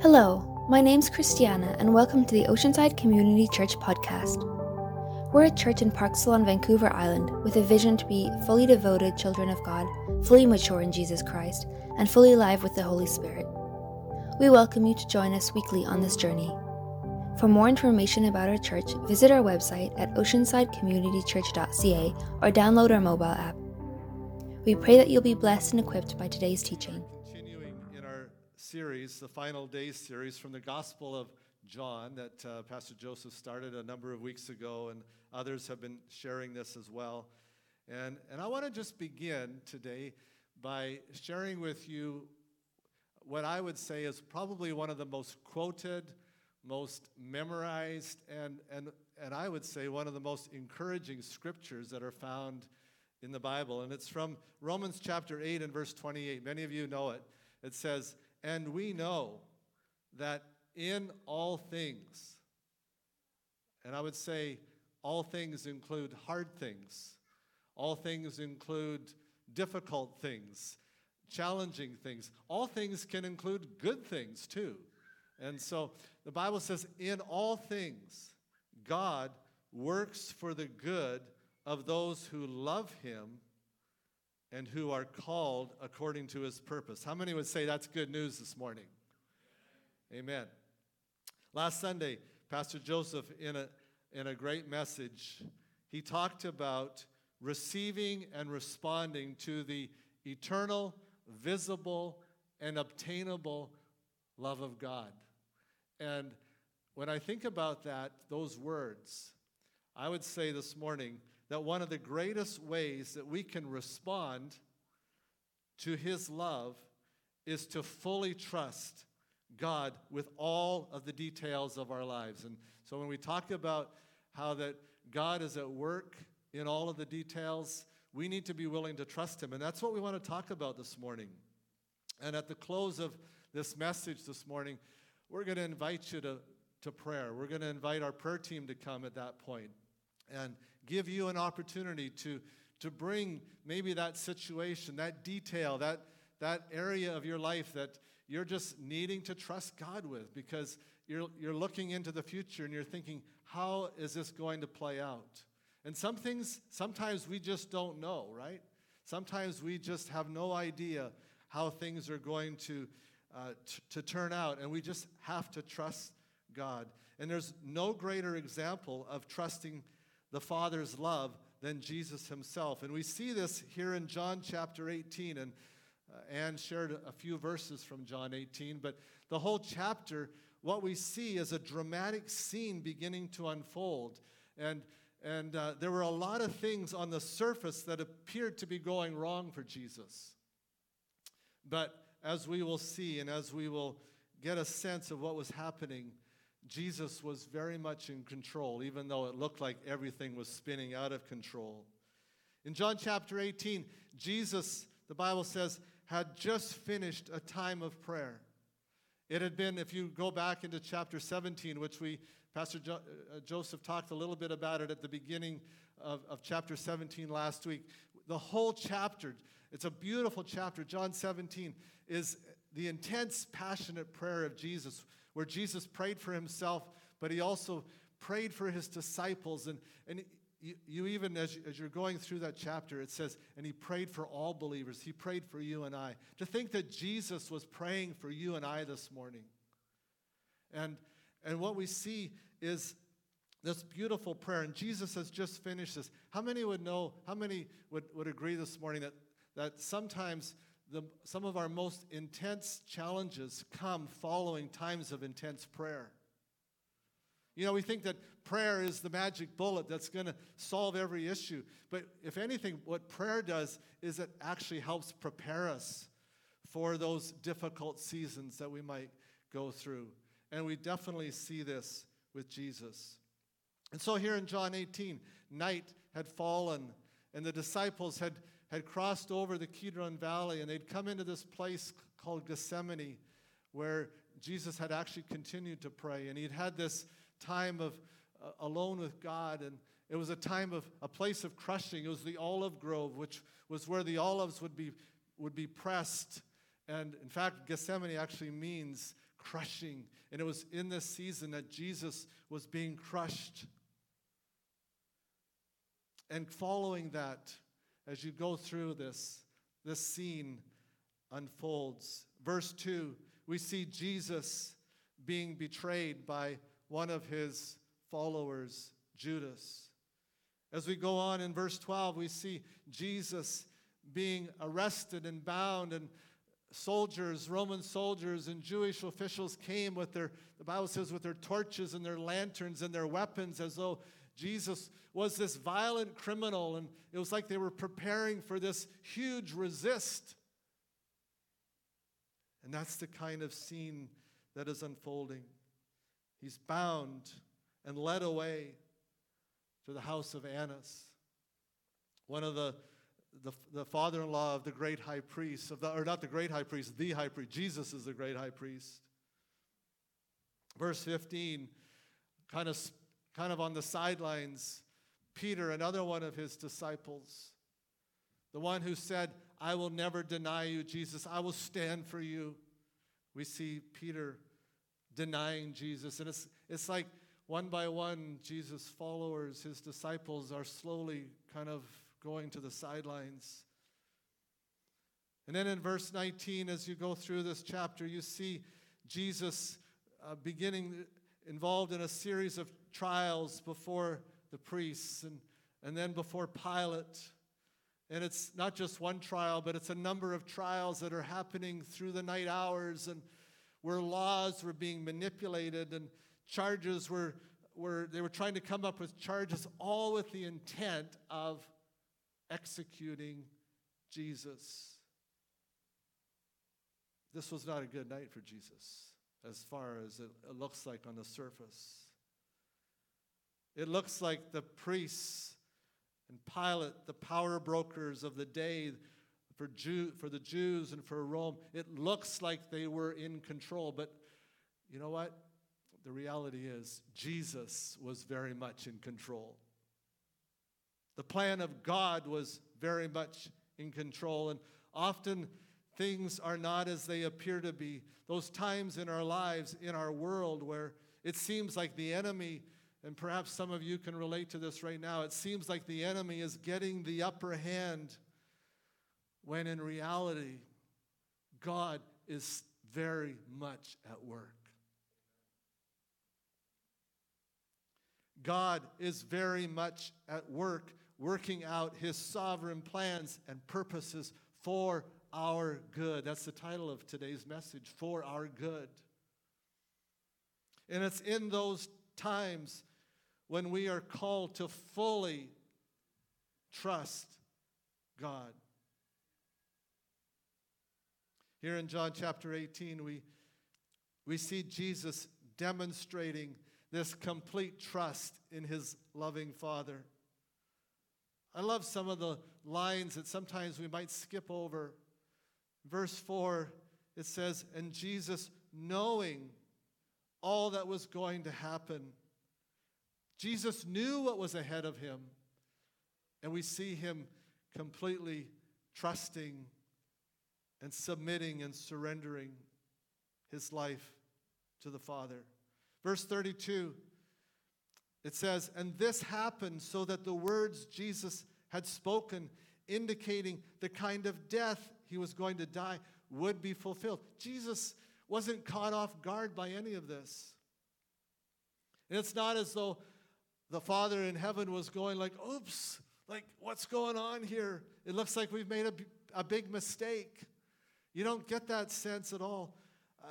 Hello, my name's Christiana, and welcome to the Oceanside Community Church podcast. We're a church in Parksville on Vancouver Island with a vision to be fully devoted children of God, fully mature in Jesus Christ, and fully alive with the Holy Spirit. We welcome you to join us weekly on this journey. For more information about our church, visit our website at oceansidecommunitychurch.ca or download our mobile app. We pray that you'll be blessed and equipped by today's teaching. Series, the final days series from the Gospel of John that uh, Pastor Joseph started a number of weeks ago, and others have been sharing this as well. And, and I want to just begin today by sharing with you what I would say is probably one of the most quoted, most memorized, and, and, and I would say one of the most encouraging scriptures that are found in the Bible. And it's from Romans chapter 8 and verse 28. Many of you know it. It says, And we know that in all things, and I would say all things include hard things, all things include difficult things, challenging things. All things can include good things too. And so the Bible says, in all things, God works for the good of those who love him and who are called according to his purpose. How many would say that's good news this morning? Amen. Last Sunday, Pastor Joseph, in a, in a great message, he talked about receiving and responding to the eternal, visible, and obtainable love of God. And when I think about that, those words, I would say this morning that one of the greatest ways that we can respond to His love is to fully trust God with all of the details of our lives. And so when we talk about how that God is at work in all of the details, we need to be willing to trust Him. And that's what we want to talk about this morning. And at the close of this message this morning, we're going to invite you to, to prayer. We're going to invite our prayer team to come at that point and give you an opportunity to, to bring maybe that situation, that detail, that, that area of your life that you're just needing to trust God with because you're, you're looking into the future and you're thinking, how is this going to play out? And some things, sometimes we just don't know, right? Sometimes we just have no idea how things are going to, uh, t- to turn out, and we just have to trust God. And there's no greater example of trusting the Father's love than Jesus himself. And we see this here in John chapter 18. And uh, Anne shared a few verses from John 18, but the whole chapter, what we see is a dramatic scene beginning to unfold. And, and uh, there were a lot of things on the surface that appeared to be going wrong for Jesus. But as we will see and as we will get a sense of what was happening, Jesus was very much in control, even though it looked like everything was spinning out of control. In John chapter 18, Jesus, the Bible says, had just finished a time of prayer. It had been, if you go back into chapter 17, which we, Pastor jo- uh, Joseph talked a little bit about it at the beginning of, of chapter 17 last week. The whole chapter, it's a beautiful chapter. John 17 is the intense, passionate prayer of Jesus where Jesus prayed for himself, but he also prayed for his disciples. And, and you, you even, as, as you're going through that chapter, it says, and he prayed for all believers. He prayed for you and I. To think that Jesus was praying for you and I this morning. And, and what we see is this beautiful prayer. And Jesus has just finished this. How many would know, how many would, would agree this morning that, that sometimes the, some of our most intense challenges come following times of intense prayer. You know, we think that prayer is the magic bullet that's going to solve every issue. But if anything, what prayer does is it actually helps prepare us for those difficult seasons that we might go through. And we definitely see this with Jesus. And so here in John 18, night had fallen, and the disciples had had crossed over the Kidron Valley and they'd come into this place called Gethsemane where Jesus had actually continued to pray. And he'd had this time of uh, alone with God. And it was a time of a place of crushing. It was the olive grove, which was where the olives would be, would be pressed. And in fact, Gethsemane actually means crushing. And it was in this season that Jesus was being crushed. And following that, as you go through this, this scene unfolds. Verse 2, we see Jesus being betrayed by one of his followers, Judas. As we go on in verse 12, we see Jesus being arrested and bound, and soldiers, Roman soldiers, and Jewish officials came with their, the Bible says, with their torches and their lanterns and their weapons as though Jesus was this violent criminal, and it was like they were preparing for this huge resist. And that's the kind of scene that is unfolding. He's bound and led away to the house of Annas, one of the the, the father-in-law of the great high priest, of the, or not the great high priest, the high priest. Jesus is the great high priest. Verse 15, kind of, kind of on the sidelines, Peter, another one of his disciples, the one who said, I will never deny you, Jesus, I will stand for you. We see Peter denying Jesus. And it's, it's like one by one, Jesus' followers, his disciples, are slowly kind of going to the sidelines. And then in verse 19, as you go through this chapter, you see Jesus uh, beginning involved in a series of trials before the priests and, and then before Pilate. And it's not just one trial, but it's a number of trials that are happening through the night hours and where laws were being manipulated and charges were, were they were trying to come up with charges all with the intent of executing Jesus. This was not a good night for Jesus, as far as it, looks like on the surface. It looks like the priests and Pilate, the power brokers of the day for, Jew, for the Jews and for Rome, it looks like they were in control. But you know what? The reality is, Jesus was very much in control. The plan of God was very much in control, and often things are not as they appear to be. Those times in our lives, in our world, where it seems like the enemy, and perhaps some of you can relate to this right now, it seems like the enemy is getting the upper hand when in reality, God is very much at work. God is very much at work working out his sovereign plans and purposes for our good. That's the title of today's message for our good. And it's in those times when we are called to fully trust God. Here in John chapter 18, we, we see Jesus demonstrating this complete trust in his loving Father. I love some of the lines that sometimes we might skip over. Verse 4, it says, And Jesus, knowing all that was going to happen, Jesus knew what was ahead of him. And we see him completely trusting and submitting and surrendering his life to the Father. Verse 32 it says, And this happened so that the words Jesus had spoken, indicating the kind of death he was going to die, would be fulfilled. Jesus wasn't caught off guard by any of this. And it's not as though the Father in heaven was going like, oops, like what's going on here? It looks like we've made a, a big mistake. You don't get that sense at all. Uh,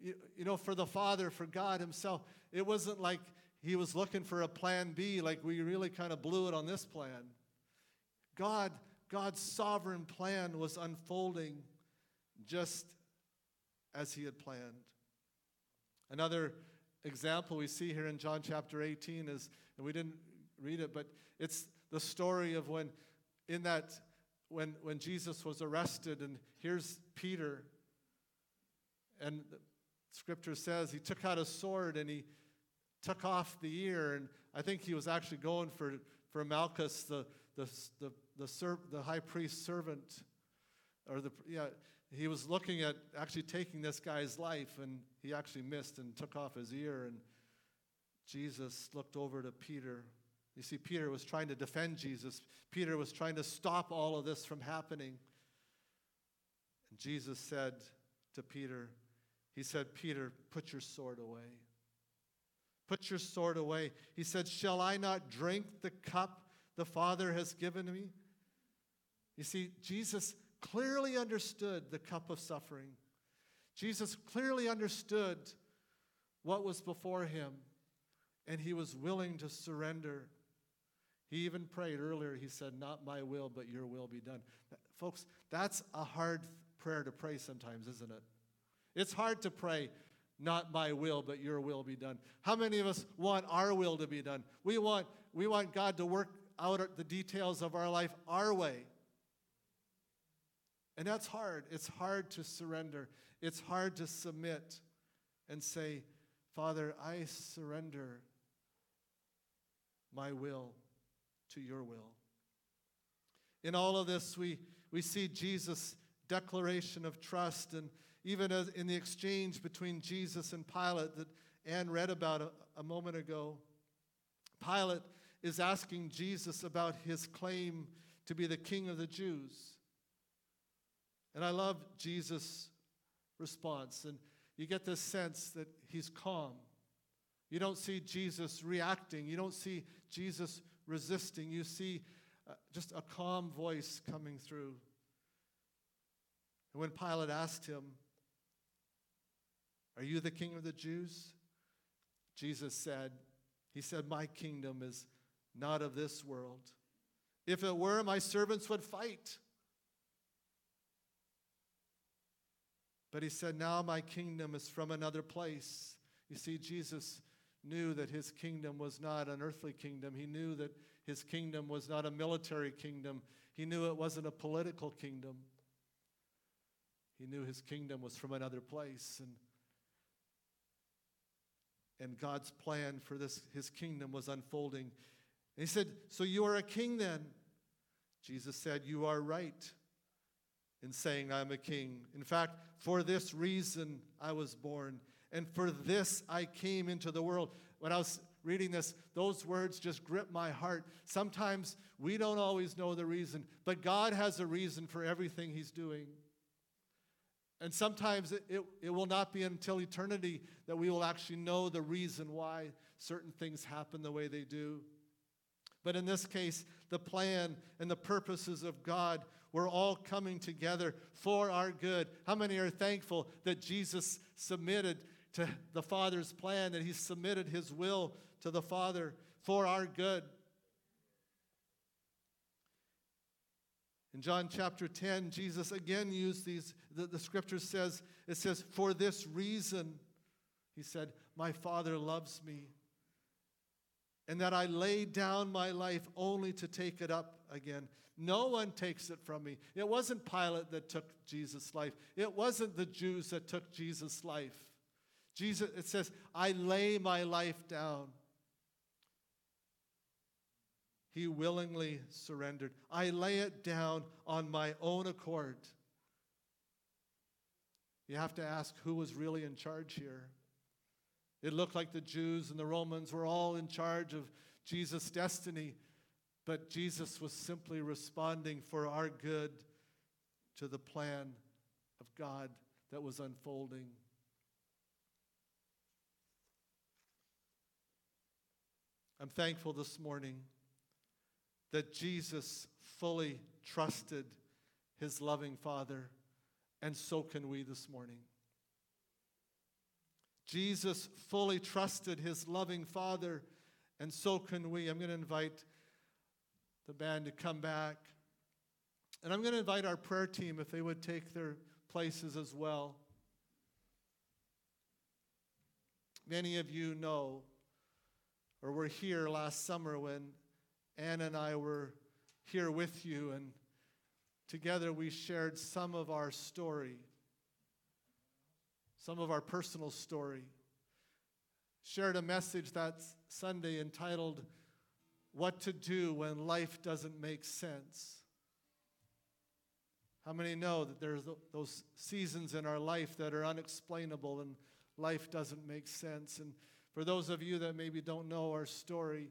you, you know, for the Father, for God Himself, it wasn't like he was looking for a plan B, like we really kind of blew it on this plan. God, God's sovereign plan was unfolding just as he had planned. Another example we see here in John chapter 18 is, and we didn't read it, but it's the story of when in that when when Jesus was arrested, and here's Peter, and scripture says he took out a sword and he took off the ear, and I think he was actually going for, for Malchus, the, the, the, the, ser- the high priest's servant. or the, yeah, he was looking at actually taking this guy's life, and he actually missed and took off his ear. And Jesus looked over to Peter. You see, Peter was trying to defend Jesus, Peter was trying to stop all of this from happening. And Jesus said to Peter, He said, Peter, put your sword away. Put your sword away. He said, Shall I not drink the cup the Father has given me? You see, Jesus clearly understood the cup of suffering. Jesus clearly understood what was before him, and he was willing to surrender. He even prayed earlier, he said, Not my will, but your will be done. Folks, that's a hard prayer to pray sometimes, isn't it? It's hard to pray, Not my will, but your will be done. How many of us want our will to be done? We want, we want God to work out the details of our life our way. And that's hard. It's hard to surrender. It's hard to submit and say, Father, I surrender my will to your will. In all of this, we, we see Jesus' declaration of trust, and even in the exchange between Jesus and Pilate that Anne read about a, a moment ago. Pilate is asking Jesus about his claim to be the king of the Jews. And I love Jesus' response. And you get this sense that he's calm. You don't see Jesus reacting, you don't see Jesus resisting. You see uh, just a calm voice coming through. And when Pilate asked him, Are you the king of the Jews? Jesus said, He said, My kingdom is not of this world. If it were, my servants would fight. But he said, Now my kingdom is from another place. You see, Jesus knew that his kingdom was not an earthly kingdom. He knew that his kingdom was not a military kingdom. He knew it wasn't a political kingdom. He knew his kingdom was from another place. And, and God's plan for this, his kingdom was unfolding. And he said, So you are a king then? Jesus said, You are right in saying I'm a king. In fact, for this reason I was born, and for this I came into the world. When I was reading this, those words just grip my heart. Sometimes we don't always know the reason, but God has a reason for everything He's doing. And sometimes it, it, it, will not be until eternity that we will actually know the reason why certain things happen the way they do. But in this case, the plan and the purposes of God we're all coming together for our good. How many are thankful that Jesus submitted to the Father's plan, that He submitted His will to the Father for our good? In John chapter 10, Jesus again used these, the, the scripture says, it says, For this reason, He said, My Father loves me, and that I lay down my life only to take it up again. No one takes it from me. It wasn't Pilate that took Jesus' life. It wasn't the Jews that took Jesus' life. Jesus, it says, I lay my life down. He willingly surrendered. I lay it down on my own accord. You have to ask who was really in charge here. It looked like the Jews and the Romans were all in charge of Jesus' destiny. But Jesus was simply responding for our good to the plan of God that was unfolding. I'm thankful this morning that Jesus fully trusted his loving Father, and so can we this morning. Jesus fully trusted his loving Father, and so can we. I'm going to invite the band to come back. And I'm going to invite our prayer team if they would take their places as well. Many of you know or were here last summer when Ann and I were here with you, and together we shared some of our story, some of our personal story. Shared a message that Sunday entitled what to do when life doesn't make sense. How many know that there's th- those seasons in our life that are unexplainable and life doesn't make sense? And for those of you that maybe don't know our story,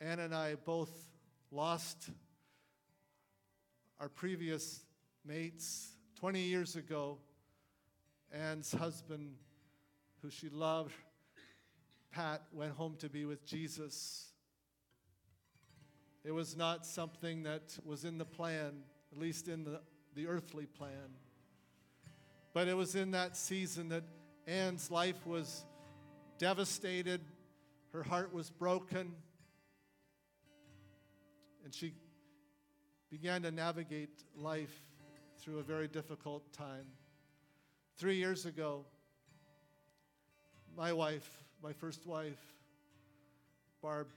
Ann and I both lost our previous mates 20 years ago. Ann's husband, who she loved, Pat, went home to be with Jesus. It was not something that was in the plan, at least in the, the earthly plan. But it was in that season that Anne's life was devastated, her heart was broken, and she began to navigate life through a very difficult time. Three years ago, my wife, my first wife, Barb,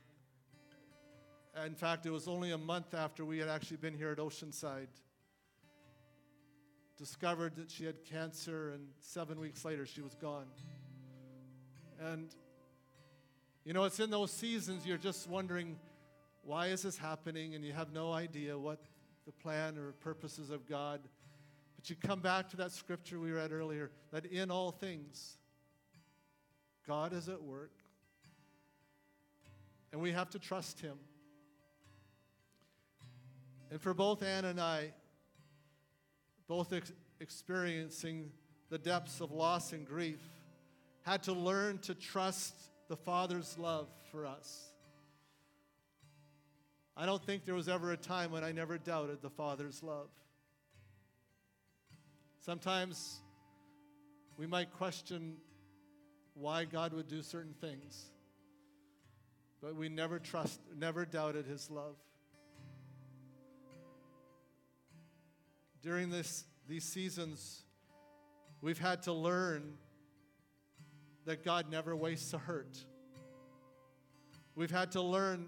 in fact, it was only a month after we had actually been here at Oceanside, discovered that she had cancer, and seven weeks later, she was gone. And, you know, it's in those seasons you're just wondering, why is this happening? And you have no idea what the plan or purposes of God. But you come back to that scripture we read earlier that in all things, God is at work. And we have to trust Him. And for both Ann and I, both ex- experiencing the depths of loss and grief, had to learn to trust the Father's love for us. I don't think there was ever a time when I never doubted the Father's love. Sometimes we might question why God would do certain things, but we never trust, never doubted His love. During this, these seasons, we've had to learn that God never wastes a hurt. We've had to learn,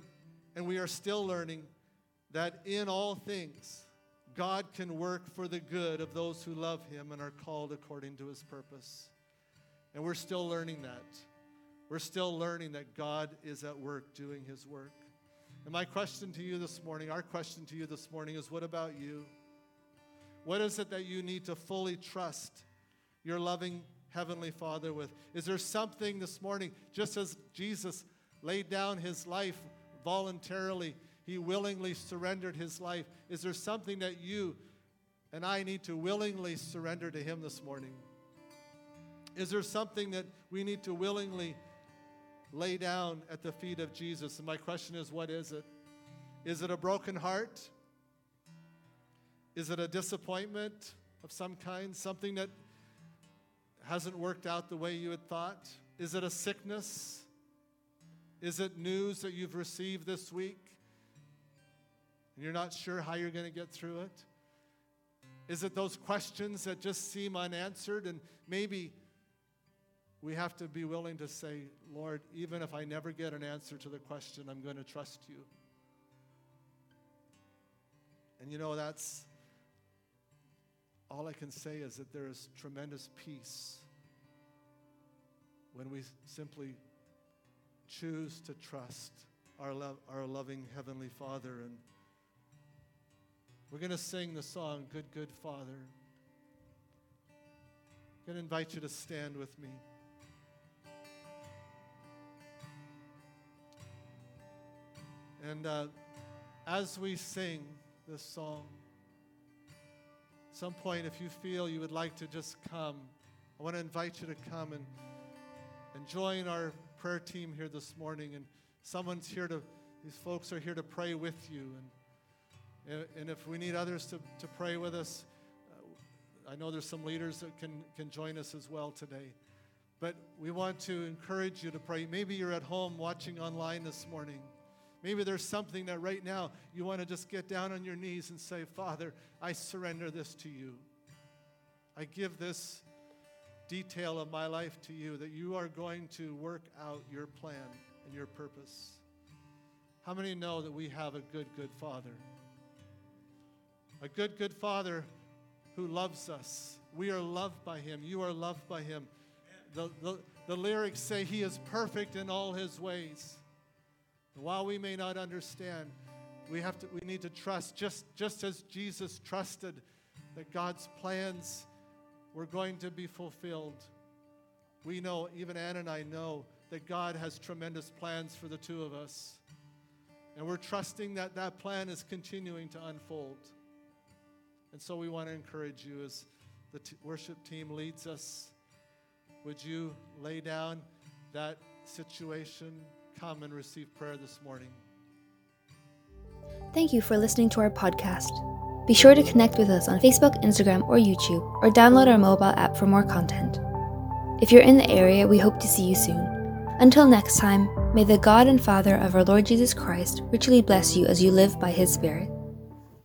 and we are still learning, that in all things, God can work for the good of those who love Him and are called according to His purpose. And we're still learning that. We're still learning that God is at work doing His work. And my question to you this morning, our question to you this morning is what about you? What is it that you need to fully trust your loving Heavenly Father with? Is there something this morning, just as Jesus laid down his life voluntarily, he willingly surrendered his life? Is there something that you and I need to willingly surrender to him this morning? Is there something that we need to willingly lay down at the feet of Jesus? And my question is, what is it? Is it a broken heart? Is it a disappointment of some kind? Something that hasn't worked out the way you had thought? Is it a sickness? Is it news that you've received this week and you're not sure how you're going to get through it? Is it those questions that just seem unanswered and maybe we have to be willing to say, Lord, even if I never get an answer to the question, I'm going to trust you. And you know, that's all I can say is that there is tremendous peace when we simply choose to trust our, lo- our loving Heavenly Father. And we're going to sing the song, Good, Good Father. I'm going to invite you to stand with me. And uh, as we sing this song, some point, if you feel you would like to just come, I want to invite you to come and, and join our prayer team here this morning. And someone's here to, these folks are here to pray with you. And, and if we need others to, to pray with us, uh, I know there's some leaders that can, can join us as well today. But we want to encourage you to pray. Maybe you're at home watching online this morning. Maybe there's something that right now you want to just get down on your knees and say, Father, I surrender this to you. I give this detail of my life to you that you are going to work out your plan and your purpose. How many know that we have a good, good Father? A good, good Father who loves us. We are loved by Him. You are loved by Him. The, the, the lyrics say He is perfect in all His ways. And while we may not understand, we have to we need to trust just just as Jesus trusted that God's plans were going to be fulfilled. We know, even Ann and I know, that God has tremendous plans for the two of us. And we're trusting that that plan is continuing to unfold. And so we want to encourage you as the t- worship team leads us. Would you lay down that situation? Come and receive prayer this morning. Thank you for listening to our podcast. Be sure to connect with us on Facebook, Instagram, or YouTube, or download our mobile app for more content. If you're in the area, we hope to see you soon. Until next time, may the God and Father of our Lord Jesus Christ richly bless you as you live by his Spirit.